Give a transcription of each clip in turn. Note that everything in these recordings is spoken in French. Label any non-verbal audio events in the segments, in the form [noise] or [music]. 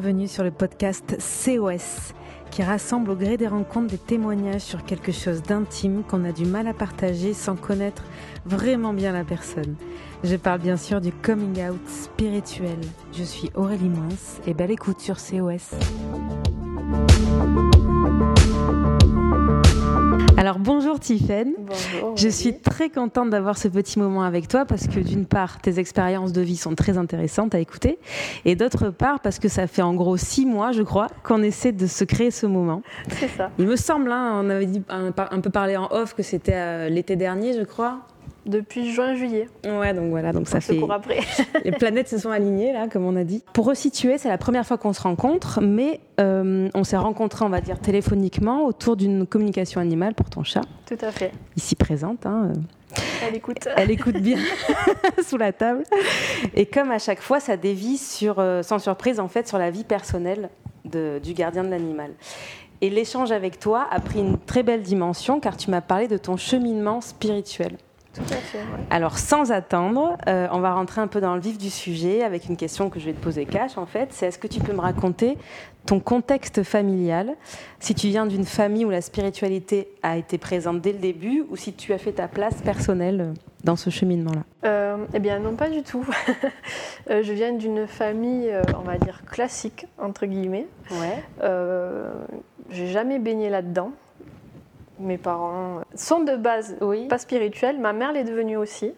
bienvenue sur le podcast COS qui rassemble au gré des rencontres des témoignages sur quelque chose d'intime qu'on a du mal à partager sans connaître vraiment bien la personne. Je parle bien sûr du coming out spirituel. Je suis Aurélie Moins et belle écoute sur COS. Alors bonjour Tiffaine. Bonjour. Je suis très contente d'avoir ce petit moment avec toi parce que d'une part, tes expériences de vie sont très intéressantes à écouter et d'autre part, parce que ça fait en gros six mois, je crois, qu'on essaie de se créer ce moment. C'est ça. Il me semble, hein, on avait dit, un, un peu parlé en off que c'était euh, l'été dernier, je crois. Depuis juin-juillet. Ouais, donc voilà, donc ça On fait. après. [laughs] Les planètes se sont alignées, là, comme on a dit. Pour resituer, c'est la première fois qu'on se rencontre, mais euh, on s'est rencontrés, on va dire, téléphoniquement autour d'une communication animale pour ton chat, Tout à fait. ici présente. hein, euh. Elle écoute. Elle écoute bien [laughs] sous la table. Et comme à chaque fois, ça dévie sur, euh, sans surprise, en fait, sur la vie personnelle de- du gardien de l'animal. Et l'échange avec toi a pris une très belle dimension car tu m'as parlé de ton cheminement spirituel. Tout à fait. ouais. Alors, sans attendre, euh, on va rentrer un peu dans le vif du sujet avec une question que je vais te poser cash, en fait. C'est est-ce que tu peux me raconter ton contexte familial? Si tu viens d'une famille où la spiritualité a été présente dès le début ou si tu as fait ta place personnelle dans ce cheminement-là? Euh, eh bien, non, pas du tout. [laughs] Euh, je viens d'une famille, on va dire, classique, entre guillemets. Ouais. Euh, J'ai jamais baigné là-dedans. Mes parents sont de base Oui. pas spirituels. Ma mère l'est devenue aussi.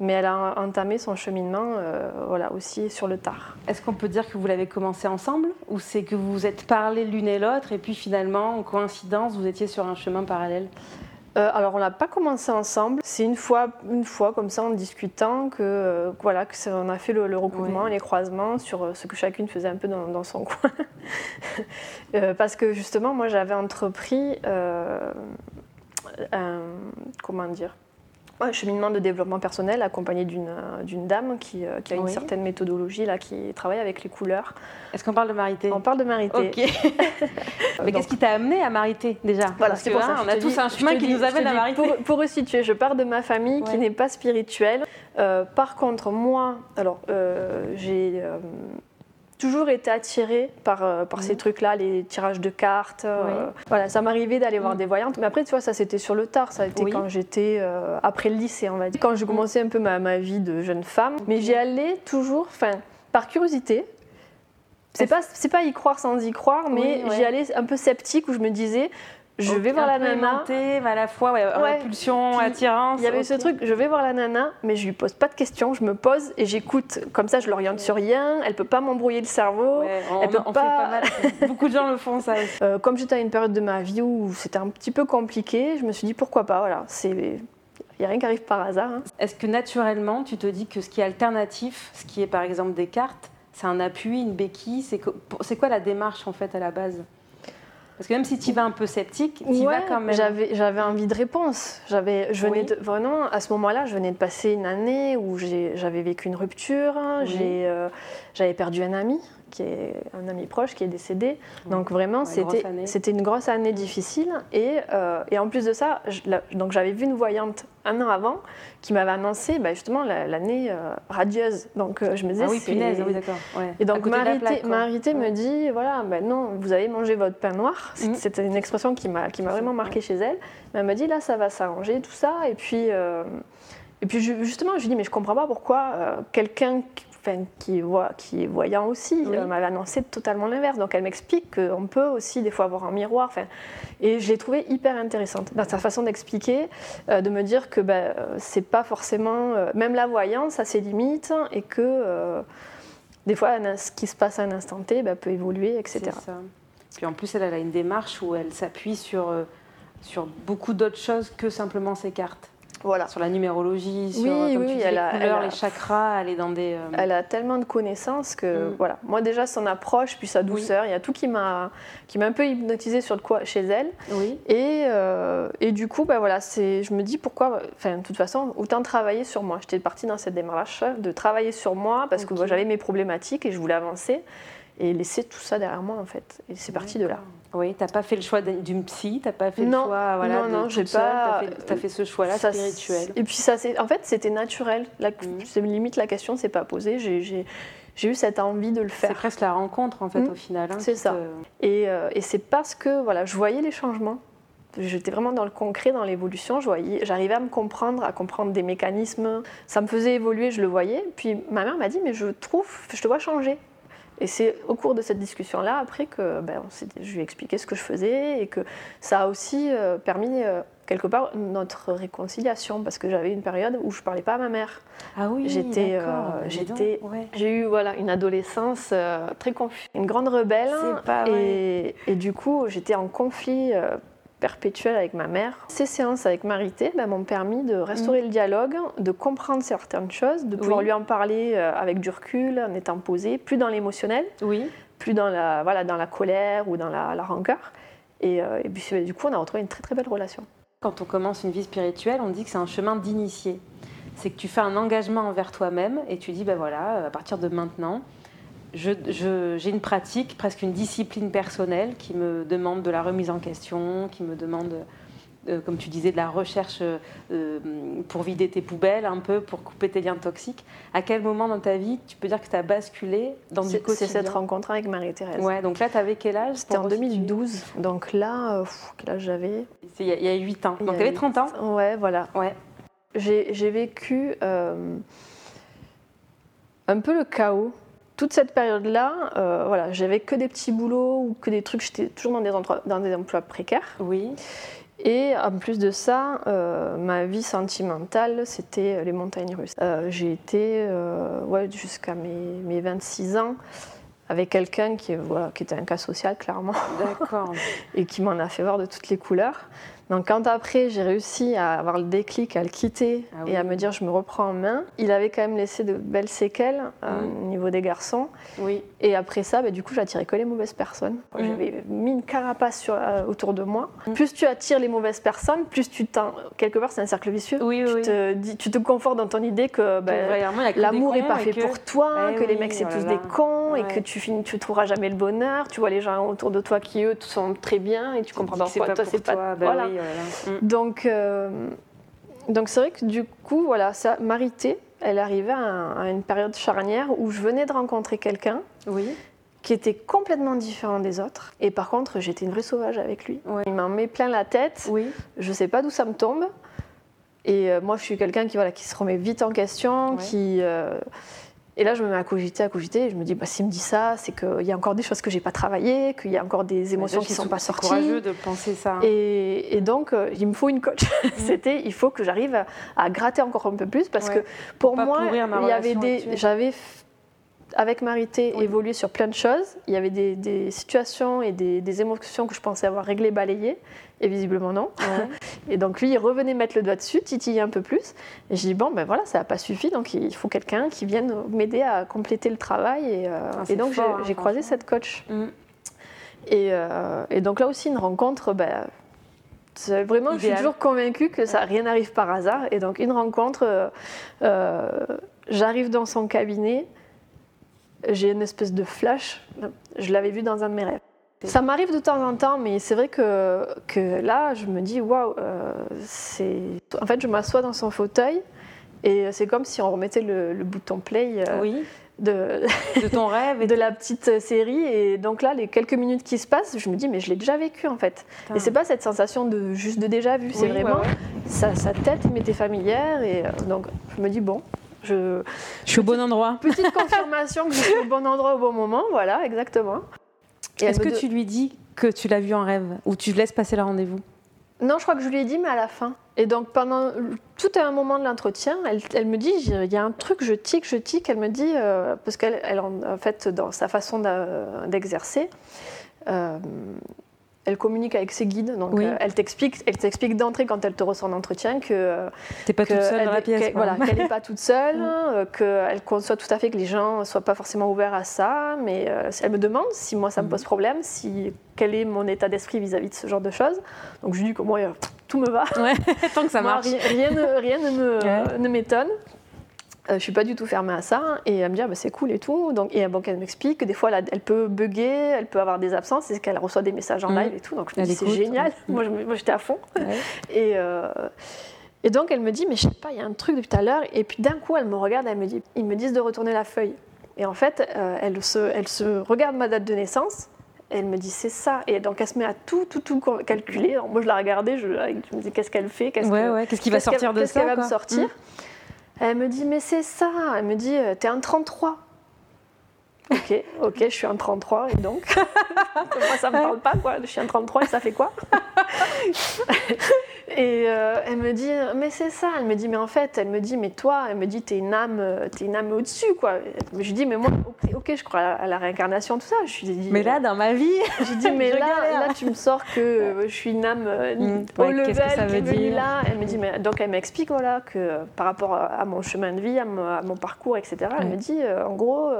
Mais elle a entamé son cheminement euh, voilà, aussi sur le tard. Est-ce qu'on peut dire que vous l'avez commencé ensemble ou c'est que vous vous êtes parlé l'une et l'autre et puis finalement, en coïncidence, vous étiez sur un chemin parallèle? Euh, alors on l'a pas commencé ensemble. C'est une fois, une fois comme ça en discutant que euh, voilà que on a fait le, le recoupement, Ouais. les croisements sur euh, ce que chacune faisait un peu dans, dans son [laughs] coin. Parce que justement moi j'avais entrepris un comment dire un cheminement de développement personnel accompagné d'une euh, dame qui, euh, qui a une certaine méthodologie là qui travaille avec les couleurs. Est-ce qu'on parle de Marité? On parle de Marité. Ok. [laughs] Mais qu'est-ce qui t'a amené à Marité déjà? Voilà, c'est pour hein, ça. On je a tous un chemin qui nous amène à Marité. Pour, pour resituer, je pars de ma famille Ouais. qui n'est pas spirituelle. Euh, par contre, moi, alors euh, j'ai euh, toujours été attirée par, euh, par ces trucs-là, les tirages de cartes. euh, Oui. Voilà, ça m'arrivait d'aller voir Mhm. des voyantes. Mais après, tu vois, ça c'était sur le tard. Ça a été Oui. quand j'étais euh, après le lycée, on va dire. Quand je commençais un peu ma, ma vie de jeune femme. Mais j'y allais toujours, enfin, par curiosité. C'est pas, pas y croire sans y croire, mais Oui, ouais. j'y allais un peu sceptique où je me disais, je vais voir la nana. à la fois ouais, attirance. Il y avait ce truc, je vais voir la nana, mais je lui pose pas de questions, je me pose et j'écoute. Comme ça, je l'oriente sur rien, elle peut pas m'embrouiller le cerveau. On, Elle peut on pas- fait pas mal. [laughs] Beaucoup de gens le font ça aussi. Euh, comme j'étais à une période de ma vie où c'était un petit peu compliqué, je me suis dit pourquoi pas, voilà. C'est. Il n'y a rien qui arrive par hasard. hein. Est-ce que naturellement, tu te dis que ce qui est alternatif, ce qui est par exemple des cartes, c'est un appui, une béquille? C'est quoi la démarche en fait à la base? Parce que même si tu vas un peu sceptique, tu vas Ouais, quand même. J'avais, j'avais envie de réponse. J'avais, je venais Oui. de, vraiment, à ce moment-là, je venais de passer une année où j'ai- j'avais vécu une rupture. Oui. J'ai, euh, j'avais perdu un ami, qui est un ami proche, qui est décédé. Donc vraiment, c'était, c'était une grosse année difficile. Et, euh, et en plus de ça, je- la- donc j'avais vu une voyante un an avant qui m'avait annoncé bah, justement la- l'année euh, radieuse. Donc euh, je me disais, Ah oui, c'est- punaise, oui, d'accord. ouais. et donc Marité, me dit voilà, ben non, vous avez mangé votre pain noir. C'est- Mhm. C'était une expression qui m'a qui vraiment marqué chez elle. Mais elle m'a dit là, ça va s'arranger, tout ça. Et puis, et puis justement, je lui dis mais je comprends pas pourquoi euh, quelqu'un enfin, qui, voit, qui est voyant aussi Oui. euh, m'avait annoncé totalement l'inverse. Donc elle m'explique qu'on peut aussi des fois avoir un miroir. Enfin, et je l'ai trouvée hyper intéressante dans sa façon d'expliquer, euh, de me dire que ben, euh, c'est pas forcément. euh, même la voyance a ses limites et que. des fois, ce qui se passe à un instant T ben, peut évoluer, etc. C'est ça. Puis en plus, elle, elle a une démarche où elle s'appuie sur, sur beaucoup d'autres choses que simplement ses cartes. Voilà. Sur la numérologie, sur Oui, euh, comme oui, tu dis, elle les a- couleurs, elle a- les chakras, elle est dans des. euh, Elle a tellement de connaissances que Mm. voilà. Moi déjà son approche puis sa douceur, il y a tout qui m'a qui m'a un peu hypnotisée sur le quoi chez elle. Oui. Et, euh, et du coup, bah voilà, c'est, je me dis pourquoi, enfin, de toute façon, autant travailler sur moi. J'étais partie dans cette démarche de travailler sur moi parce que j'avais mes problématiques et je voulais avancer et laisser tout ça derrière moi en fait. Et c'est parti de là. Oui, t'as pas fait le choix d'un- d'une psy, t'as pas fait Non, le choix, voilà, non, non, j'ai pas- T'as fait, fait ce choix-là Ça, spirituel. Et puis ça, c'est, en fait, c'était naturel. La, c'est limite la question s'est pas posée. J'ai, eu cette envie de le faire. C'est presque la rencontre en fait mmh. au final. Hein, c'est ça. Et, et c'est parce que voilà, je voyais les changements J'étais vraiment dans le concret, dans l'évolution. J'arrivais à me comprendre, à comprendre des mécanismes. Ça me faisait évoluer, je le voyais. Puis ma mère m'a dit, mais je trouve, je te vois changer. Et c'est au cours de cette discussion-là, après, que ben, je lui ai expliqué ce que je faisais et que ça a aussi euh, permis, euh, quelque part, notre réconciliation. Parce que j'avais une période où je ne parlais pas à ma mère. Ah oui, j'étais, euh, j'étais, J'ai eu voilà, une adolescence très confuse, une grande rebelle. Pas, et, et, du coup, j'étais en conflit perpétuelle avec ma mère. Ces séances avec Marité ben, m'ont permis de restaurer mm. le dialogue, de comprendre certaines choses, de pouvoir lui en parler euh, avec du recul, en étant posé, plus dans l'émotionnel, oui. plus dans la, voilà, dans la colère ou dans la, rancœur. Et, euh, et puis, ben, du coup, on a retrouvé une très très belle relation. Quand on commence une vie spirituelle, on dit que c'est un chemin d'initié. C'est que tu fais un engagement envers toi-même et tu dis, ben voilà, à partir de maintenant, j'ai une pratique, presque une discipline personnelle qui me demande de la remise en question, qui me demande, euh, comme tu disais, de la recherche euh, pour vider tes poubelles un peu, pour couper tes liens toxiques. À quel moment dans ta vie tu peux dire que tu as basculé dans du quotidien C'est cette rencontre avec Marie-Thérèse. Ouais, donc là, tu avais quel âge C'était en 2012. Donc là, euh, quel âge j'avais? Il, y a 8 ans. Donc tu avais 30 ans Ouais, voilà. Ouais. J'ai vécu un peu le chaos toute cette période-là, euh, voilà, j'avais que des petits boulots ou que des trucs, j'étais toujours dans des, dans des emplois précaires. Oui. Et en plus de ça, euh, ma vie sentimentale, c'était les montagnes russes. Euh, j'ai été ouais, jusqu'à mes, mes, 26 ans avec quelqu'un qui, voilà, qui était un cas social, clairement. D'accord. [laughs] et qui m'en a fait voir de toutes les couleurs. Donc quand après j'ai réussi à avoir le déclic, à le quitter ah et à me dire je me reprends en main, il avait quand même laissé de belles séquelles euh, au niveau des garçons. Oui. Et après ça, bah, du coup j'attirais que les mauvaises personnes. J'avais mis une carapace sur, euh, autour de moi. Mm. Plus tu attires les mauvaises personnes, plus tu t'en... Quelque part c'est un cercle vicieux. Oui, tu, Te, dis, tu te confortes dans ton idée que bah, l'amour n'est pas fait pour toi, eh que les mecs c'est oh plus des cons et que tu finis, tu trouveras jamais le bonheur. Tu vois les gens autour de toi qui eux sont très bien et tu comprends pourquoi toi c'est pas... Bah voilà. Mm. Donc, euh, donc c'est vrai que du coup, voilà, ça, Marité, elle arrivait à, une période charnière où je venais de rencontrer quelqu'un. Oui. Qui était complètement différent des autres. Et par contre, j'étais une vraie sauvage avec lui. Il m'en met plein la tête. Oui. Je sais pas d'où ça me tombe. Et euh, moi, je suis quelqu'un qui, voilà, qui se remet vite en question, qui. Euh, et là, je me mets à cogiter, à cogiter, et je me dis, bah, s'il me dit ça, c'est qu'il y a encore des choses que j'ai pas travaillées, qu'il y a encore des émotions qui ne sont pas sorties. C'est courageux de penser ça. Et, donc, euh, il me faut une coach. [laughs] Mm. C'était, il faut que j'arrive à, gratter encore un peu plus, parce que pour moi, il y avait des, j'avais avec Marité, évolué sur plein de choses. Il y avait des, situations et des, émotions que je pensais avoir réglées, balayées, et visiblement non. [laughs] et donc lui, il revenait mettre le doigt dessus, titiller un peu plus. Et je dis, bon, ben voilà, ça n'a pas suffi, donc il faut quelqu'un qui vienne m'aider à compléter le travail. Et, euh, ah, donc j'ai hein, croisé cette coach. Mm. Euh, et, donc là aussi, une rencontre, ben, vraiment, je suis toujours convaincue que ça rien n'arrive par hasard. Et donc une rencontre, euh, j'arrive dans son cabinet j'ai une espèce de flash. Je l'avais vu dans un de mes rêves. Ça m'arrive de temps en temps, mais c'est vrai que, que là, je me dis, waouh, euh, c'est. En fait, je m'assois dans son fauteuil et c'est comme si on remettait le, bouton play. Euh, oui. De, de, ton rêve [laughs] et de la petite série et donc là les quelques minutes qui se passent je me dis mais je l'ai déjà vécu en fait et c'est pas cette sensation de juste de déjà vu c'est vraiment Sa, tête m'était familière et euh, donc je me dis bon je, suis au bon endroit. Petite confirmation que je suis au bon endroit au bon moment, voilà, exactement. Est-ce que tu lui dis que tu l'as vu en rêve ou tu laisses passer le rendez-vous? Non, je crois que je lui ai dit, mais à la fin. Et donc pendant tout un moment de l'entretien, elle, me dit, il y a un truc, je tique, je tique. Elle me dit, euh, parce qu'elle, en fait, dans sa façon d'exercer, euh, elle communique avec ses guides, donc euh, elle t'explique, elle t'explique d'entrée quand elle te reçoit en entretien que t'es pas toute seule [laughs] dans la pièce, voilà, qu'elle n'est pas toute seule, euh, qu'elle conçoit tout à fait que les gens soient pas forcément ouverts à ça, mais euh, elle me demande si moi ça me mm. pose problème, si quel est mon état d'esprit vis-à-vis de ce genre de choses. Donc je lui dis que moi tout me va, [laughs] tant que ça marche, rien, rien, ne m'étonne. Euh, je suis pas du tout fermée à ça. Et elle me dit, ah, bah, c'est cool et tout. Donc, et elle m'explique que des fois, elle, peut bugger, elle peut avoir des absences, et qu'elle reçoit des messages en mm. live et tout. Donc je me dis, c'est génial. Moi, j'étais à fond. Et, euh, et donc, elle me dit, mais je sais pas, il y a un truc depuis tout à l'heure. Et puis d'un coup, elle me regarde, elle me dit, ils me disent de retourner la feuille. Et en fait, euh, elle, se, elle se regarde ma date de naissance, elle me dit c'est ça. Et donc elle se met à tout, tout, tout calculer. Alors, moi je la regardais, je, je me dis qu'est-ce qu'elle fait? Qu'est-ce ouais, ouais. Qu'est-ce qui va sortir de ça Qu'est-ce qu'elle va me sortir? Mmh. Elle me dit mais c'est ça. Elle me dit t'es un 33. Ok, ok, je suis un 33 et donc [laughs] Moi ça me parle pas quoi. Je suis un 33 et ça fait quoi [laughs] Et euh, elle me dit, mais c'est ça. Elle me dit, mais en fait, elle me dit, mais toi, elle me dit, t'es une âme, es une âme au-dessus, quoi. Je lui dis, mais moi, ok, je crois à la réincarnation, tout ça. Je lui mais là, dans ma vie, [laughs] je dis, mais là, là, tu me sors que je suis une âme euh, mm. au level que ça veut dire là. Elle me dit, mais donc elle m'explique, voilà, que par rapport à mon chemin de vie, à mon, parcours, etc. Elle me dit, euh, en gros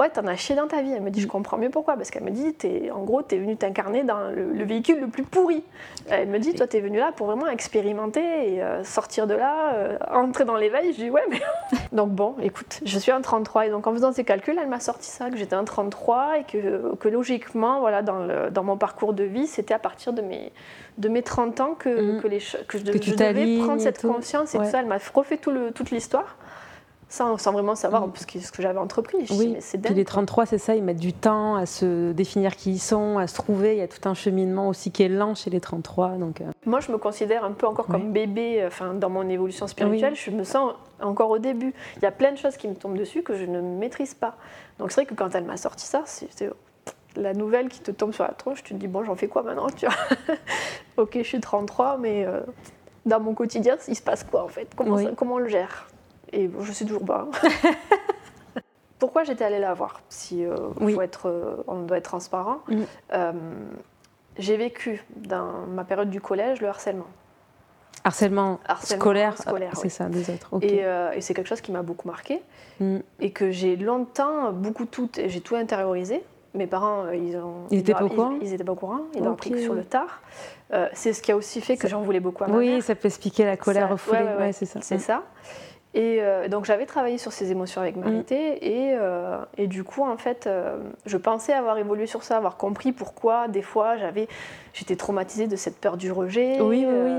ouais, t'en as chié dans ta vie. Elle me dit, je mm. comprends mieux pourquoi. Parce qu'elle me dit, es, en gros, t'es venu t'incarner dans le, véhicule le plus pourri. Elle me dit, toi, t'es venu là pour vraiment expérimenter et euh, sortir de là, euh, entrer dans l'éveil. Je dis, ouais, mais. [laughs] donc bon, écoute, je suis un 33. Et donc en faisant ces calculs, elle m'a sorti ça, que j'étais un 33 et que, que logiquement, voilà, dans, le, dans mon parcours de vie, c'était à partir de mes, de mes 30 ans que, mm. que, les, que je, devais prendre cette conscience et tout ça. Elle m'a refait tout le, toute l'histoire sans, vraiment savoir mm. ce que, j'avais entrepris. oui, c'est Puis les 33, c'est ça, ils mettent du temps à se définir qui ils sont, à se trouver. Il y a tout un cheminement aussi qui est lent chez les 33. Donc, euh. Moi, je me considère un peu encore comme bébé enfin, dans mon évolution spirituelle. Je me sens encore au début. Il y a plein de choses qui me tombent dessus que je ne maîtrise pas. Donc c'est vrai que quand elle m'a sorti ça, c'était la nouvelle qui te tombe sur la tronche, tu te dis, bon, j'en fais quoi maintenant tu vois? [laughs] Ok, je suis 33, mais euh, dans mon quotidien, il se passe quoi en fait? Comment, comment on le gère? Et bon, je sais toujours pas. [laughs] Pourquoi j'étais allée la voir Si euh, faut être, euh, on doit être transparent. Euh, j'ai vécu dans ma période du collège le harcèlement. Harcèlement, scolaire, c'est ça, des autres. Et, c'est quelque chose qui m'a beaucoup marqué mm. et que j'ai longtemps, beaucoup tout, j'ai tout intériorisé. Mes parents, ils ont, ils étaient pas au courant. Ils, étaient pas au courant. Ils ont appris sur le tard. c'est ce qui a aussi fait que j'en voulais beaucoup à ma Oui, ça peut expliquer la colère refoulée. Ouais, c'est ça. C'est ça. Et euh, donc j'avais travaillé sur ces émotions avec Marité mm. et, euh, et, du coup en fait euh, je pensais avoir évolué sur ça, avoir compris pourquoi des fois j'avais j'étais traumatisée de cette peur du rejet, oui, oui,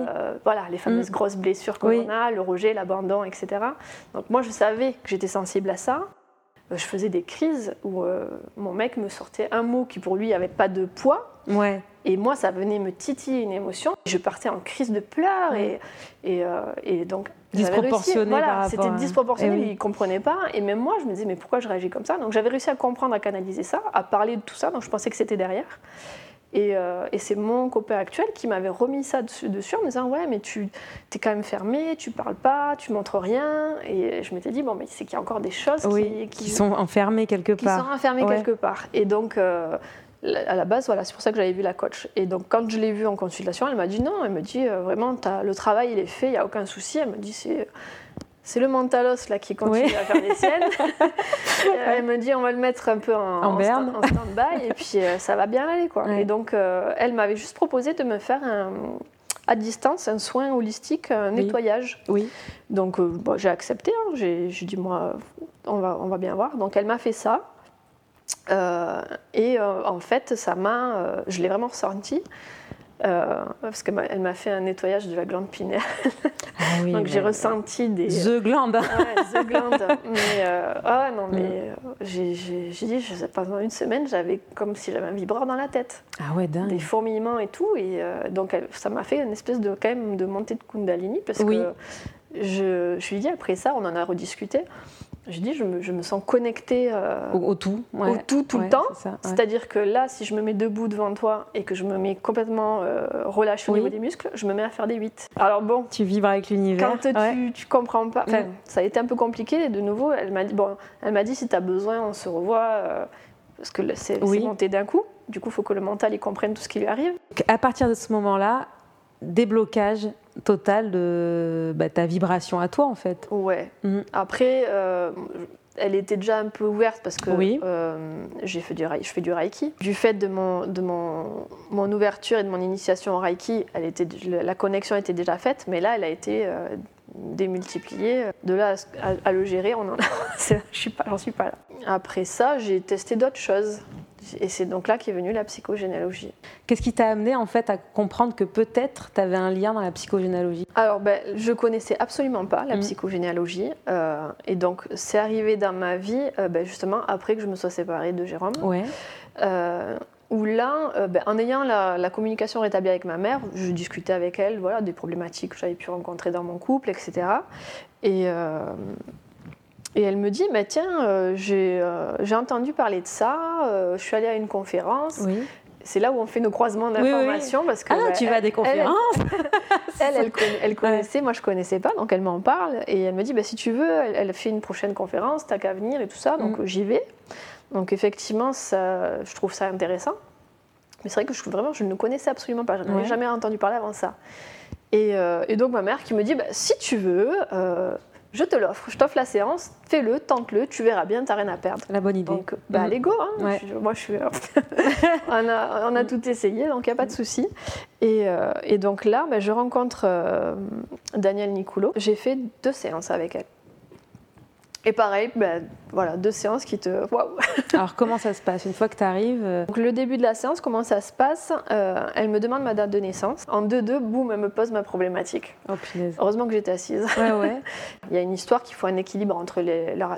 voilà les fameuses mm. grosses blessures qu'on a, le rejet, l'abandon, etc. Donc moi je savais que j'étais sensible à ça. Je faisais des crises où mon mec me sortait un mot qui pour lui n'avait pas de poids. Ouais. Et moi, ça venait me titiller une émotion. Je partais en crise de pleurs et, et, et donc disproportionné voilà, C'était disproportionné, eh il ne comprenait pas. Et même moi, je me disais, mais pourquoi je réagis comme ça? Donc j'avais réussi à comprendre, à canaliser ça, à parler de tout ça, donc je pensais que c'était derrière. Et, euh, et c'est mon copain actuel qui m'avait remis ça dessus, dessus, en me disant Ouais, mais tu es quand même fermé, tu parles pas, tu montres rien. Et je m'étais dit Bon, mais c'est qu'il y a encore des choses qui, qui, sont enfermées quelque part. Qui sont enfermées quelque part. Et donc, euh, à la base, voilà, c'est pour ça que j'avais vu la coach. Et donc, quand je l'ai vue en consultation, elle m'a dit non, elle me dit euh, vraiment, as, le travail, il est fait, il n'y a aucun souci. Elle me dit c'est. C'est le mentalos là qui continue à faire des siennes. [laughs] elle me dit on va le mettre un peu en, en, en stand-by et puis euh, ça va bien aller quoi. Et donc euh, elle m'avait juste proposé de me faire un, à distance un soin holistique, un nettoyage. Oui. Donc j'ai accepté, hein. j'ai dit moi on va, on va bien voir. Donc elle m'a fait ça. Euh, et euh, en fait, ça m'a, euh, je l'ai vraiment ressenti. parce qu'elle m'a fait un nettoyage de la glande pinéale. Ah [laughs] Donc j'ai ressenti des. The glande Ouais, the glande. mais, ah non, mais j'ai dit, je sais pas, pendant une semaine, j'avais comme si j'avais un vibreur dans la tête. Ah ouais, dingue. Des fourmillements et tout. Et donc ça m'a fait une espèce de, quand même, de montée de Kundalini parce que je, je lui ai dit, après ça, on en a rediscuté. Je dis, je me, je me sens connectée euh, au, tout, au tout, tout le temps. C'est-à-dire que là, si je me mets debout devant toi et que je me mets complètement euh, au niveau des muscles, je me mets à faire des 8. Alors bon. Tu vibres avec l'univers. Quand tu, tu comprends pas. Mm. Ça a été un peu compliqué. Et de nouveau, elle m'a dit, bon, elle m'a dit si tu as besoin, on se revoit. Euh, parce que c'est monté d'un coup. Du coup, il faut que le mental il comprenne tout ce qui lui arrive. À partir de ce moment-là, déblocage total de bah, ta vibration à toi en fait. Ouais. Mhm. Après, euh, elle était déjà un peu ouverte parce que euh, j'ai fait du, je fais du Reiki. Du fait de, mon, de mon, mon ouverture et de mon initiation au Reiki, elle était, la connexion était déjà faite, mais là, elle a été euh, démultipliée. De là à, le gérer, on en [laughs] je suis pas, j'en suis pas là. Après ça, j'ai testé d'autres choses. Et c'est donc là qu'est venue la psychogénéalogie. Qu'est-ce qui t'a amené en fait à comprendre que peut-être tu avais un lien dans la psychogénéalogie? Alors, ben, je connaissais absolument pas la mm. psychogénéalogie. Euh, et donc, c'est arrivé dans ma vie, euh, ben, justement, après que je me sois séparée de Jérôme. Ouais. Euh, où là, ben, en ayant la, communication rétablie avec ma mère, je discutais avec elle voilà, des problématiques que j'avais pu rencontrer dans mon couple, etc. Et, et elle me dit, bah, tiens, euh, euh, j'ai entendu parler de ça, euh, je suis allée à une conférence. Oui. C'est là où on fait nos croisements d'informations. parce que, ah, bah, tu vas à des conférences Elle, elle, [laughs] [laughs] connaissait, moi je ne connaissais pas, donc elle m'en parle. Et elle me dit, bah, si tu veux, elle, fait une prochaine conférence, t'as qu'à venir et tout ça. Donc mm. j'y vais. Donc effectivement, ça, je trouve ça intéressant. Mais c'est vrai que je, vraiment, je ne connaissais absolument pas. Je n'avais jamais entendu parler avant ça. Et, et, donc ma mère qui me dit, bah, si tu veux, je te l'offre, je t'offre la séance, fais-le, tente-le, tu verras bien, t'as rien à perdre. La bonne idée. Donc, bah, mm. go, hein. moi je suis. [laughs] on, a, on, a, tout essayé, donc il n'y a pas de souci. Et, euh, et, donc là, bah, je rencontre euh, Danielle Nicoulot. J'ai fait deux séances avec elle. Et pareil, ben, voilà, deux séances qui te. Waouh [laughs] Alors, comment ça se passe une fois que tu arrives euh? Donc, Le début de la séance, comment ça se passe euh, Elle me demande ma date de naissance. En deux-deux, boum, elle me pose ma problématique. Oh, Heureusement que j'étais assise. Ouais, ouais. [laughs] Il y a une histoire qu'il faut un équilibre entre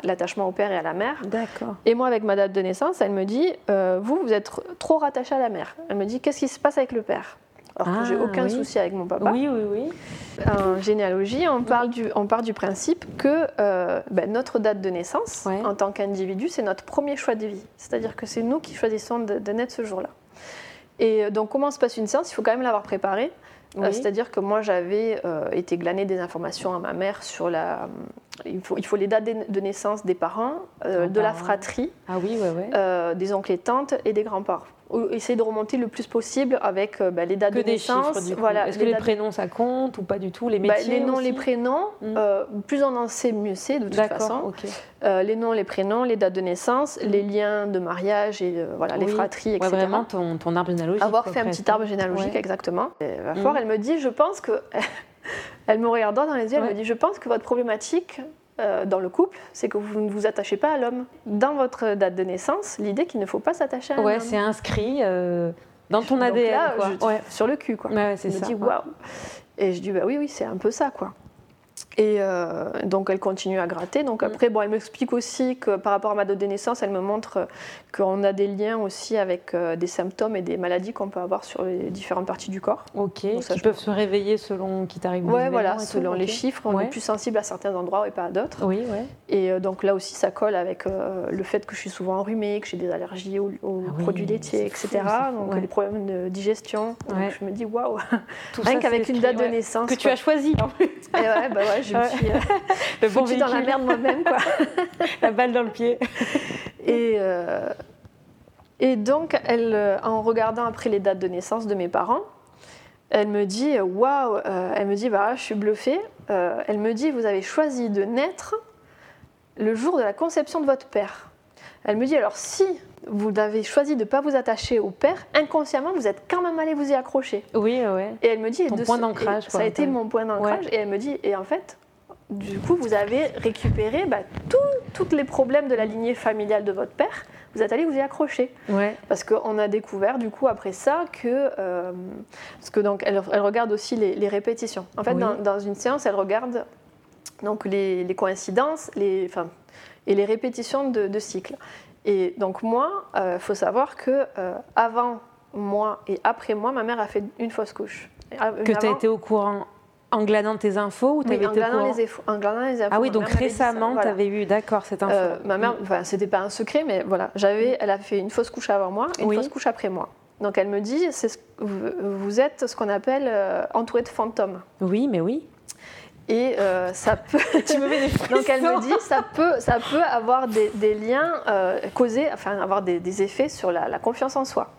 l'attachement au père et à la mère. D'accord. Et moi, avec ma date de naissance, elle me dit euh, Vous, vous êtes trop rattaché à la mère. Elle me dit Qu'est-ce qui se passe avec le père? Alors que j'ai ah, aucun souci avec mon papa. Oui, oui, oui. En généalogie, on, parle du, on part du principe que euh, ben, notre date de naissance, en tant qu'individu, c'est notre premier choix de vie. C'est-à-dire que c'est nous qui choisissons de, naître ce jour-là. Et euh, donc, comment se passe une séance Il faut quand même l'avoir préparée. Euh, c'est-à-dire que moi, j'avais été glaner des informations à ma mère sur la. Il faut, il faut les dates de naissance des parents, de la fratrie, ah, oui, ouais, ouais. des oncles et tantes et des grands-parents essayer de remonter le plus possible avec euh, bah, les dates de naissance. Voilà, Est-ce que les prénoms ça compte ou pas du tout Les bah, métiers Les noms, les prénoms, hmm. euh, plus on en sait, mieux c'est de toute façon. Euh, les noms, les prénoms, les dates de naissance, hmm. les liens de mariage et voilà, les fratries, etc. vraiment ton, ton, arbre généalogique. Avoir fait un petit arbre généalogique, exactement. Et, hmm. elle me dit, je pense que. [laughs] elle me regarde dans les yeux, elle me dit, je pense que votre problématique, euh, dans le couple, c'est que vous ne vous attachez pas à l'homme. Dans votre date de naissance, l'idée qu'il ne faut pas s'attacher à ouais, homme. Ouais, c'est inscrit euh, dans ton ADN. quoi. sur le cul, quoi. Ouais, ça. me dis, waouh. Et je dis, bah oui, oui, c'est un peu ça, quoi. Et euh, donc elle continue à gratter. Donc mm. après, bon, elle m'explique aussi que par rapport à ma date de naissance, elle me montre qu'on a des liens aussi avec euh, des symptômes et des maladies qu'on peut avoir sur les différentes parties du corps. Ok. qui peuvent se réveiller selon qui t'arrive. Ouais, voilà, selon les chiffres, on est plus sensible à certains endroits et pas à d'autres. Oui, ouais. Et euh, donc là aussi, ça colle avec le fait que je suis souvent enrhumée, que j'ai des allergies aux, ah produits laitiers, etc. donc les problèmes de digestion. Donc je me dis waouh. Rien qu'avec une date de naissance. Que tu as choisi en plus. Et ouais, bah ouais, je me suis euh, [laughs] dans la merde moi-même. Quoi. [laughs] la balle dans le pied. [laughs] Et, euh, et donc, elle, euh, en regardant après les dates de naissance de mes parents, elle me dit Waouh Elle me dit bah, Je suis bluffée. elle me dit Vous avez choisi de naître le jour de la conception de votre père. Elle me dit Alors, si vous avez choisi de ne pas vous attacher au père, inconsciemment, vous êtes quand même allé vous y accrocher. Oui, oui. Et elle me dit, Ton point d'ancrage. Ça a été mon point d'ancrage. Et elle me dit, et en fait, du coup, vous avez récupéré bah, tous les problèmes de la lignée familiale de votre père. Vous êtes allé vous y accrocher. Ouais. Parce qu'on a découvert, du coup, après ça, que. Euh, parce que donc, elle, regarde aussi les, répétitions. En fait, dans, une séance, elle regarde donc, les, coïncidences les, enfin, et les répétitions de, cycles. Et donc, moi, il euh, faut savoir que euh, avant moi et après moi, ma mère a fait une fausse couche. Que tu as été au courant en glanant tes infos ou oui, en, glanant les infos, en glanant les infos. Ah oui, donc récemment, tu avais eu, d'accord, cette info. Euh, ma mère, enfin, c'était pas un secret, mais voilà, j'avais, elle a fait une fausse couche avant moi et une fausse couche après moi. Donc elle me dit, c'est vous, êtes ce qu'on appelle euh, entouré de fantômes. Oui, mais oui. Et euh, ça peut. [laughs] tu me mets des [laughs] Donc elle me dit, ça peut, ça peut avoir des, des liens causés, enfin avoir des, des effets sur la, la confiance en soi.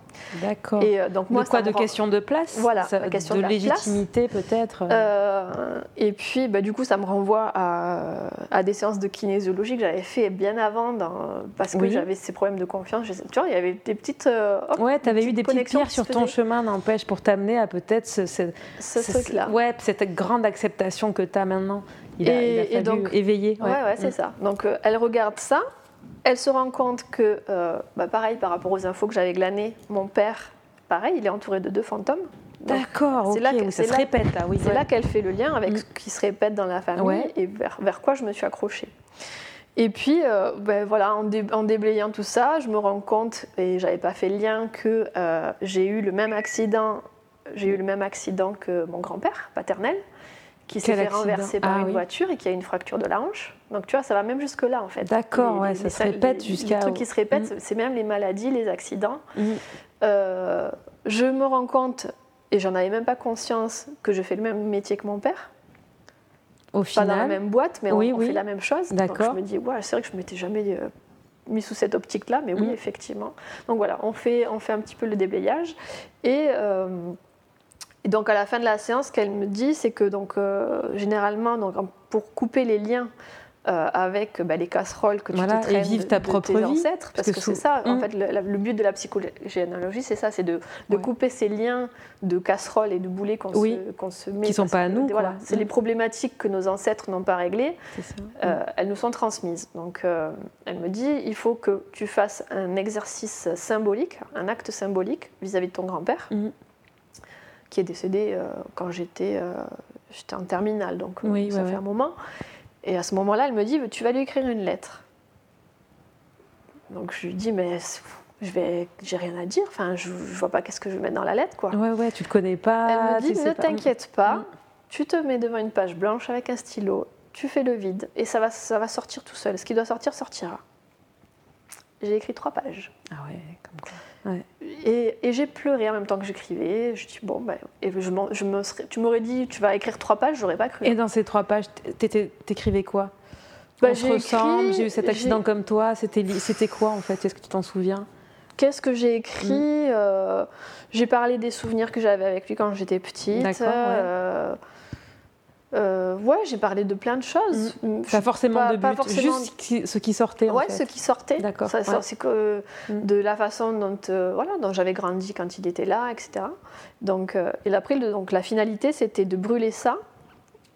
D'accord. Et euh, donc moi, de quoi De question de place Voilà, question de, légitimité peut-être. Euh, et puis, bah, du coup, ça me renvoie à, à des séances de kinésiologie que j'avais fait bien avant, dans, parce que j'avais ces problèmes de confiance. tu vois, il y avait des petites. Euh, ouais, tu avais eu des petites pierres sur ton chemin, n'empêche, pour t'amener à peut-être ce, ce, ce truc-là. Ouais, cette grande acceptation que tu as maintenant. Il a, et, fallu donc, éveiller. Ouais, ouais, c'est mm. ça. Donc, elle regarde ça. Elle se rend compte que, euh, bah, pareil, par rapport aux infos que j'avais glanées, mon père, pareil, il est entouré de deux fantômes. D'accord, c'est là que- ça se là- répète là, oui. C'est ouais. là qu'elle fait le lien avec Mm. ce qui se répète dans la famille Ouais. et vers, vers quoi je me suis accrochée. Et puis, euh, ben voilà, en, dé- en déblayant tout ça, je me rends compte, et j'avais pas fait le lien, que euh, j'ai eu le même accident. J'ai eu le même accident que mon grand-père paternel, qui s'est fait renverser par Ah une oui. voiture et qui a une fracture de la hanche. Donc tu vois, ça va même jusque là en fait. D'accord, ouais, ça les- se répète jusqu'à- Les trucs qui se répètent, Mm. c'est même les maladies, les accidents. Mhm. Euh, je me rends compte, et j'en avais même pas conscience, que je fais le même métier que mon père. Au Pas dans la final, même boîte, mais Oui, on, fait la même chose. Donc D'accord. je me dis, ouais, c'est vrai que je m'étais jamais euh, mis sous cette optique-là, mais oui, Mm. effectivement. Donc voilà, on fait, on fait un petit peu le déblayage. Et, euh, et donc à la fin de la séance, ce qu'elle me dit, c'est que donc, euh, généralement, donc, pour couper les liens euh, avec bah, les casseroles que tu Voilà, te et traînes vivre de- ta de propre tes vie, ancêtres, parce parce, que c'est ça, en Mm. fait, le, but de la psychogénéalogie, c'est ça, c'est de, de Ouais. couper ces liens de casseroles et de boulets qu'on Oui. se, qu'on se met. Qui sont pas à nous, Voilà, c'est les problématiques que nos ancêtres n'ont pas réglées, c'est ça. euh, elles nous sont transmises. Donc, euh, elle me dit, il faut que tu fasses un exercice symbolique, un acte symbolique vis-à-vis de ton grand-père. Qui est décédé euh, quand j'étais euh, j'étais en terminale, donc euh, Oui, ça ouais, fait ouais. un moment. Et à ce moment-là, elle me dit, tu vas lui écrire une lettre. Donc je lui dis, mais je vais, j'ai rien à dire. Enfin, je, je vois pas qu'est-ce que je vais mettre dans la lettre, quoi. Ouais, ouais, tu te connais pas. Elle me dit ne pas. t'inquiète pas, Mm. tu te mets devant une page blanche avec un stylo, tu fais le vide et ça va, ça va sortir tout seul. Ce qui doit sortir sortira. J'ai écrit trois pages Ah ouais, comme quoi. Ouais. et, et j'ai pleuré en même temps que j'écrivais. Je dis bon ben et je, je me serais- tu m'aurais dit tu vas écrire trois pages, j'aurais pas cru. Et dans ces trois pages, t'écrivais quoi? Bah, On se ressemble, j'ai eu cet accident comme toi, c'était quoi en fait? Est-ce que tu t'en souviens? Qu'est-ce que j'ai écrit? Mm. Euh, J'ai parlé des souvenirs que j'avais avec lui quand j'étais petite. D'accord, ouais. Euh, euh, ouais, j'ai parlé de plein de choses. Pas forcément Pas- de pas but, forcément- juste ce qui- ce qui sortait en Ouais, fait. ce qui sortait. D'accord, Ça, ça, ouais. c'est que Mm. de la façon dont, euh, voilà, dont j'avais grandi quand il était là, etc. Donc, euh, et après, donc, la finalité, c'était de brûler ça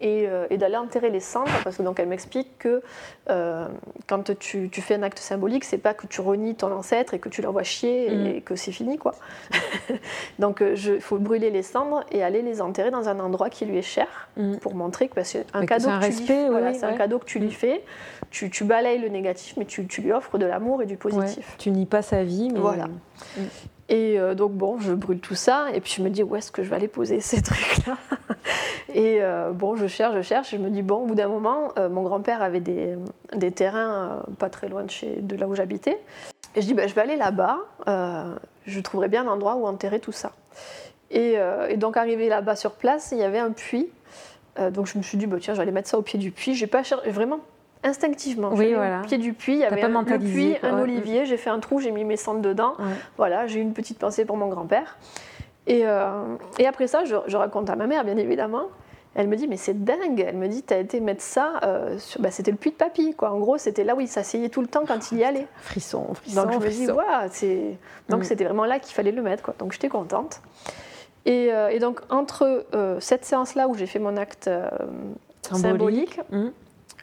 et, euh, et d'aller enterrer les cendres, parce que donc elle m'explique que euh, quand tu, tu fais un acte symbolique, c'est pas que tu renies ton ancêtre et que tu l'envoies chier Mm. et que c'est fini, quoi. [laughs] donc, il faut brûler les cendres et aller les enterrer dans un endroit qui lui est cher Mm. pour montrer que c'est un que cadeau un que lui oui, Voilà, un ouais. cadeau que tu lui Mm. fais. Tu, tu balayes le négatif, mais tu, tu lui offres de l'amour et du Ouais, positif. Tu nies pas sa vie, mais Voilà. Et euh, donc, bon, je brûle tout ça, et puis je me dis, où est-ce que je vais aller poser ces [laughs] trucs-là? Et euh, bon, je cherche, je cherche, et je me dis, bon, au bout d'un moment, euh, mon grand-père avait des, des terrains pas très loin de, chez, de là où j'habitais. Et je dis, bah, je vais aller là-bas, je trouverai bien un endroit où enterrer tout ça. Et, donc, arrivé là-bas sur place, il y avait un puits. Donc, je me suis dit, bah, tiens, je vais aller mettre ça au pied du puits. J'ai pas cherché, vraiment instinctivement. Oui, voilà. Au pied du puits, il y avait un, le puits, un ouais. olivier, j'ai fait un trou, j'ai mis mes cendres dedans. Ouais. Voilà, j'ai eu une petite pensée pour mon grand-père. Et, euh, et après ça, je, je raconte à ma mère, bien évidemment. Elle me dit, mais c'est dingue. Elle me dit, t'as été mettre ça, euh, sur- bah, c'était le puits de papy, quoi. En gros, c'était là où il s'asseyait tout le temps quand il y allait. Frisson, frisson, Donc je me dis, frisson. waouh, c'est... Donc Mm. c'était vraiment là qu'il fallait le mettre, quoi. Donc j'étais contente. Et, euh, et donc entre cette séance-là où j'ai fait mon acte symbolique, Mm.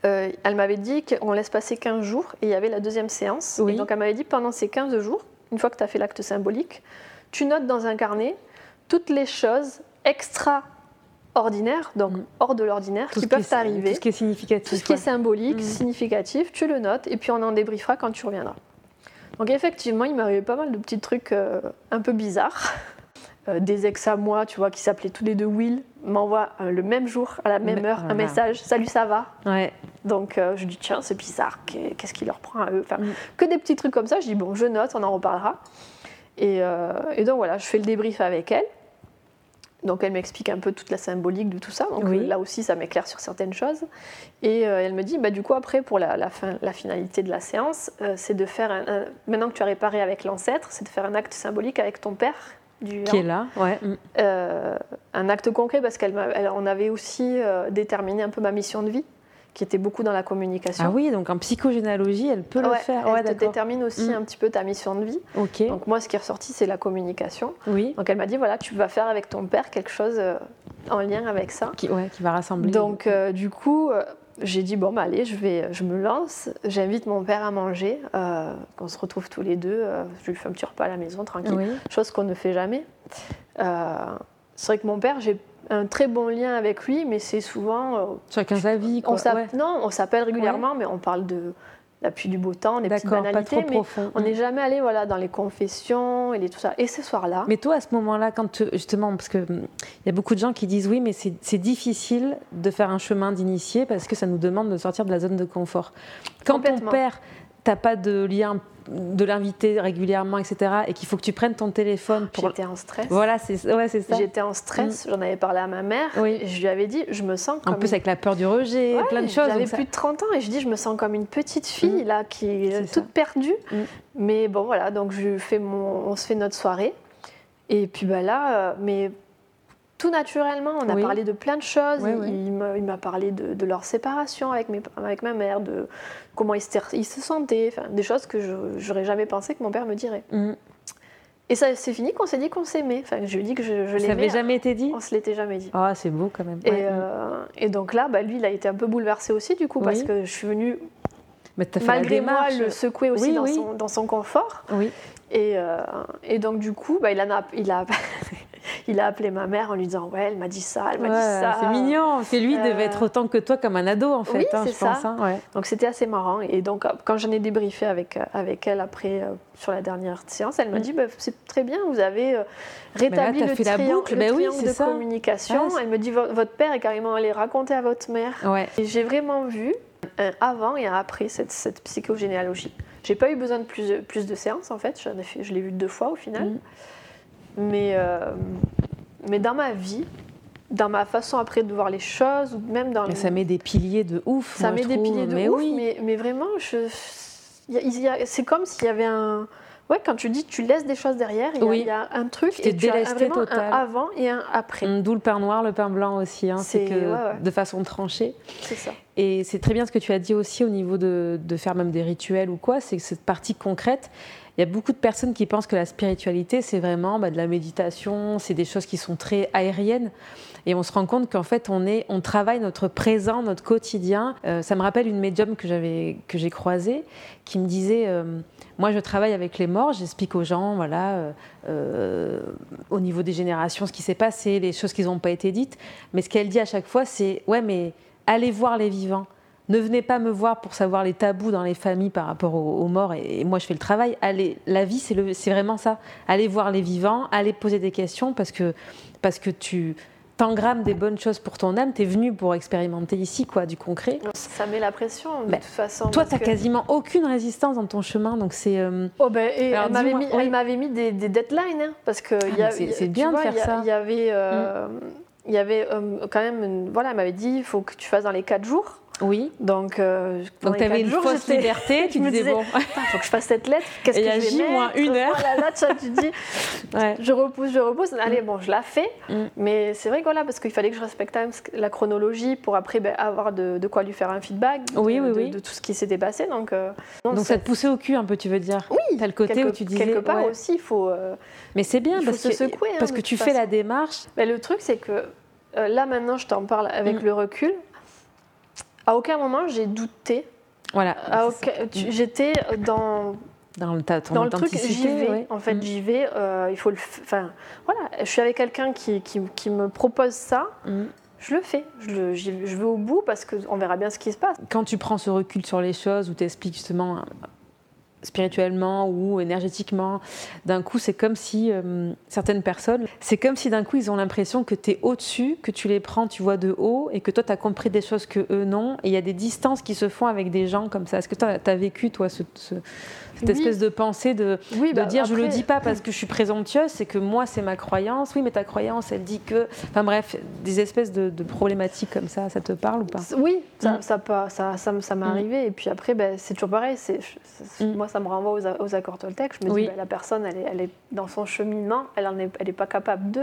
Euh, elle m'avait dit qu'on laisse passer 15 jours et il y avait la deuxième séance. Oui. Et donc elle m'avait dit pendant ces 15 jours, une fois que tu as fait l'acte symbolique, tu notes dans un carnet toutes les choses extraordinaires, donc Mm. hors de l'ordinaire, qui peuvent t'arriver. Tout ce qui est significatif. Tout ce qui est symbolique, Mm. significatif, tu le notes et puis on en débriefera quand tu reviendras. Donc effectivement, il m'arrivait pas mal de petits trucs euh, un peu bizarres. [laughs] Euh, des ex à moi, tu vois, qui s'appelaient tous les deux Will, m'envoient euh, le même jour, à la même heure, voilà. un message Salut, ça va? Ouais. Donc euh, je dis Tiens, c'est bizarre, qu'est- qu'est-ce qui leur prend à eux? Enfin, Mm. Que des petits trucs comme ça. Je dis Bon, je note, on en reparlera. Et, euh, et donc voilà, je fais le débrief avec elle. Donc elle m'explique un peu toute la symbolique de tout ça. Donc Oui. là aussi, ça m'éclaire sur certaines choses. Et euh, elle me dit, bah, du coup, après, pour la, la fin, la finalité de la séance, euh, c'est de faire, un, un- maintenant que tu as réparé avec l'ancêtre, c'est de faire un acte symbolique avec ton père. Du Qui est là, ouais. Mm. Euh, un acte concret parce qu'on avait aussi euh, déterminé un peu ma mission de vie, qui était beaucoup dans la communication. Ah oui, donc en psychogénéalogie, elle peut le faire. Elle te détermine aussi mm. un petit peu ta mission de vie. Ok. Donc moi, ce qui est ressorti, c'est la communication. Oui. Donc elle m'a dit, voilà, tu vas faire avec ton père quelque chose euh, en lien avec ça. Qui, ouais, qui va rassembler. Donc euh, du coup, j'ai dit, bon, bah, allez, je, vais, je me lance. J'invite mon père à manger. qu'on se retrouve tous les deux. je lui fais un petit repas à la maison, tranquille. Chose qu'on ne fait jamais. c'est vrai que mon père, j'ai un très bon lien avec lui, mais c'est souvent. Euh, Chacun sa vie, quoi. On Non, on s'appelle régulièrement, mais on parle de la pluie du beau temps, des petites banalités, mais on n'est jamais allé voilà, dans les confessions et tout ça. Et ce soir-là. Mais toi, à ce moment-là, quand justement, parce qu'il hum, y a beaucoup de gens qui disent oui, mais c'est difficile de faire un chemin d'initié parce que ça nous demande de sortir de la zone de confort. Quand ton père t'as pas de lien de l'inviter régulièrement, etc., et qu'il faut que tu prennes ton téléphone pour... J'étais en stress. Voilà, c'est ouais, ça. J'étais en stress, mm. j'en avais parlé à ma mère, oui. et je lui avais dit, je me sens comme... En plus, avec la peur du rejet, plein de choses. J'avais plus de 30 ans, et je dis, je me sens comme une petite fille, mm. là, qui est, toute perdue. Mm. Mais bon, voilà, donc je fais mon... on se fait notre soirée. Et puis bah là, euh, mais tout naturellement. On a parlé de plein de choses. il, m'a parlé de, leur séparation avec, mes, avec ma mère, de comment ils se, sentaient, des choses que je n'aurais jamais pensé que mon père me dirait. Mm. Et ça, c'est fini qu'on s'est dit qu'on s'aimait. Enfin, je lui ai dit que je, je l'aimais. Ça n'avait jamais été dit On se l'était jamais dit. Ah, c'est beau quand même. Et, euh, et donc là, bah, lui, il a été un peu bouleversé aussi, du coup, parce que je suis venue, malgré moi, le secouer aussi dans, Son, dans, son, confort. Oui. Et, euh, et donc, du coup, bah, il, a, il a [laughs] il a appelé ma mère en lui disant Ouais, elle m'a dit ça, elle m'a dit ça. C'est mignon. C'est lui devait être euh, autant que toi comme un ado, en fait. Oui, hein, c'est ça. Pense, hein, Donc c'était assez marrant. Et donc, euh, quand j'en ai débriefé avec, euh, avec elle après, sur la dernière séance, elle m'a dit bah, C'est très bien, vous avez rétabli le, fait la boucle. Ben oui, de ça. communication. elle me dit Votre père est carrément allé raconter à votre mère. Et j'ai vraiment vu un avant et un après cette, cette psychogénéalogie. J'ai pas eu besoin de plus, plus de séances en fait, fait je l'ai vu deux fois au final. Mm. Mais, euh, mais dans ma vie, dans ma façon après de voir les choses, ou même dans. ça met des piliers de ouf. Ça met des piliers de mais ouf, mais, mais, vraiment, c'est comme s'il y avait un. Ouais, quand tu dis tu laisses des choses derrière, il y, a, un truc et tu as vraiment un avant et un après. D'où le pain noir, le pain blanc aussi, hein, c'est que de façon tranchée. C'est ça. Et c'est très bien ce que tu as dit aussi au niveau de, de faire même des rituels ou quoi, c'est que cette partie concrète, il y a beaucoup de personnes qui pensent que la spiritualité, c'est vraiment bah, de la méditation, c'est des choses qui sont très aériennes. Et on se rend compte qu'en fait, on, est, on travaille notre présent, notre quotidien. Euh, ça me rappelle une médium que, j'avais, que j'ai croisée qui me disait euh, Moi, je travaille avec les morts, j'explique aux gens, voilà, euh, au niveau des générations, ce qui s'est passé, les choses qui n'ont pas été dites. Mais ce qu'elle dit à chaque fois, c'est Ouais, mais allez voir les vivants ne venez pas me voir pour savoir les tabous dans les familles par rapport aux, morts et, moi je fais le travail. Allez, la vie c'est vraiment ça. Allez voir les vivants, allez poser des questions parce que, parce que tu t'engrammes des bonnes choses pour ton âme, tu es venu pour expérimenter ici quoi, du concret. Ça met la pression de toute façon. Toi, tu n'as quasiment aucune résistance dans ton chemin, donc c'est... Euh, oh ben, elle m'avait mis, des, deadlines, hein, parce que... Ah, c'est bien de faire ça. Il y avait... Euh, mm. Il y avait euh, quand même, voilà, elle m'avait dit, il faut que tu fasses dans les quatre jours. Oui. Donc, euh, donc tu avais une fausse liberté, [laughs] tu me disais, bon. Il faut que je fasse cette lettre, qu'est-ce que je vais moins une heure. Voilà, là, tu, dis, [laughs] je repousse, je repousse. Allez, bon, je la fais. Mm. Mais c'est vrai que voilà, parce qu'il fallait que je respecte la chronologie pour après ben, avoir de, quoi lui faire un feedback de, oui, oui, oui. de, tout ce qui s'était passé. Donc, euh, donc, ça te poussait au cul un peu, tu veux dire Oui. T'as le côté où tu disais. Quelque part aussi, il faut. Euh, mais c'est bien parce, que, secouer, hein, parce que tu fais la démarche. Mais le truc, c'est que là, maintenant, je t'en parle avec mm. le recul. À aucun moment j'ai douté. Voilà. J'étais dans dans le, dans le truc, j'y vais. En fait, mm. j'y vais. Euh, il faut le. Enfin, voilà. Je suis avec quelqu'un qui, qui, qui, me propose ça. Mm. Je le fais. Je, je, vais au bout parce qu'on verra bien ce qui se passe. Quand tu prends ce recul sur les choses, où tu expliques justement spirituellement ou énergétiquement. D'un coup, c'est comme si euh, certaines personnes, c'est comme si d'un coup, ils ont l'impression que tu es au-dessus, que tu les prends, tu vois, de haut, et que toi, tu as compris des choses que eux non. Et il y a des distances qui se font avec des gens comme ça. Est-ce que tu as, vécu, toi, ce, cette espèce de pensée de, bah, dire je le dis pas parce que je suis présomptueuse, c'est que moi, c'est ma croyance. Oui, mais ta croyance, elle dit que. Enfin bref, des espèces de, problématiques comme ça, ça te parle ou pas? Oui, ça, mm. ça, ça, ça, m'est mm. arrivé. Et puis après, ben, c'est toujours pareil. C'est, mm. Moi, ça ça me renvoie aux, accords Toltec. Je me dis, bah, la personne, elle est, elle est, dans son cheminement, elle n'est est pas capable de.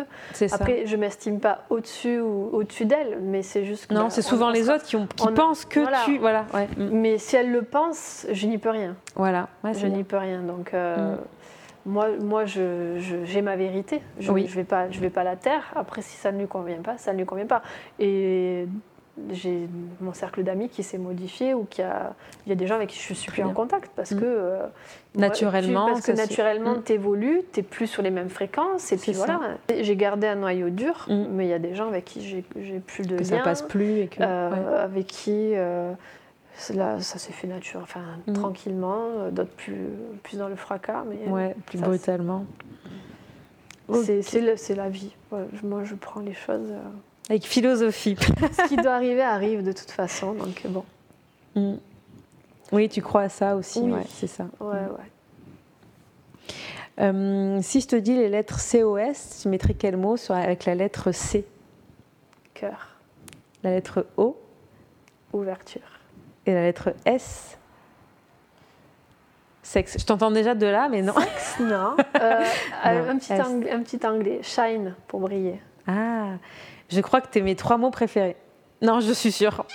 Après, je m'estime pas au-dessus ou au-dessus d'elle, mais c'est juste que. Non, c'est souvent les autres qui, ont, qui pensent que tu. Voilà, ouais. Mm. Mais si elle le pense, je n'y peux rien. Voilà. je n'y peux rien. Donc. Euh, mm. Moi, moi j'ai je, ma vérité. Je ne vais, pas, je vais pas la taire. Après, si ça ne lui convient pas, ça ne lui convient pas. Et j'ai mon cercle d'amis qui s'est modifié ou qui a il y a des gens avec qui je suis plus en contact parce mm. que euh, naturellement parce que naturellement tu évolues tu n'es plus sur les mêmes fréquences et puis voilà j'ai gardé un noyau dur mm. mais il y a des gens avec qui j'ai plus de que lien, ça passe plus et que, euh, avec qui euh, Là, ça s'est fait nature, enfin mm. tranquillement, d'autres plus, plus dans le fracas, mais ouais, plus brutalement. C'est la vie. moi, je prends les choses. Avec philosophie. Ce qui doit arriver arrive de toute façon, donc bon. Mm. Oui, tu crois à ça aussi, oui. c'est ça. Ouais, mm. ouais. Euh, si je te dis les lettres COS, tu mettrais quel mot sur, avec la lettre C? Cœur. La lettre O? Ouverture. Et la lettre S? Sexe. Je t'entends déjà de là, mais non. Sexe, non. Euh, [laughs] un, petit un petit anglais. Shine, pour briller. Ah, je crois que tu es mes trois mots préférés. Non, je suis sûre.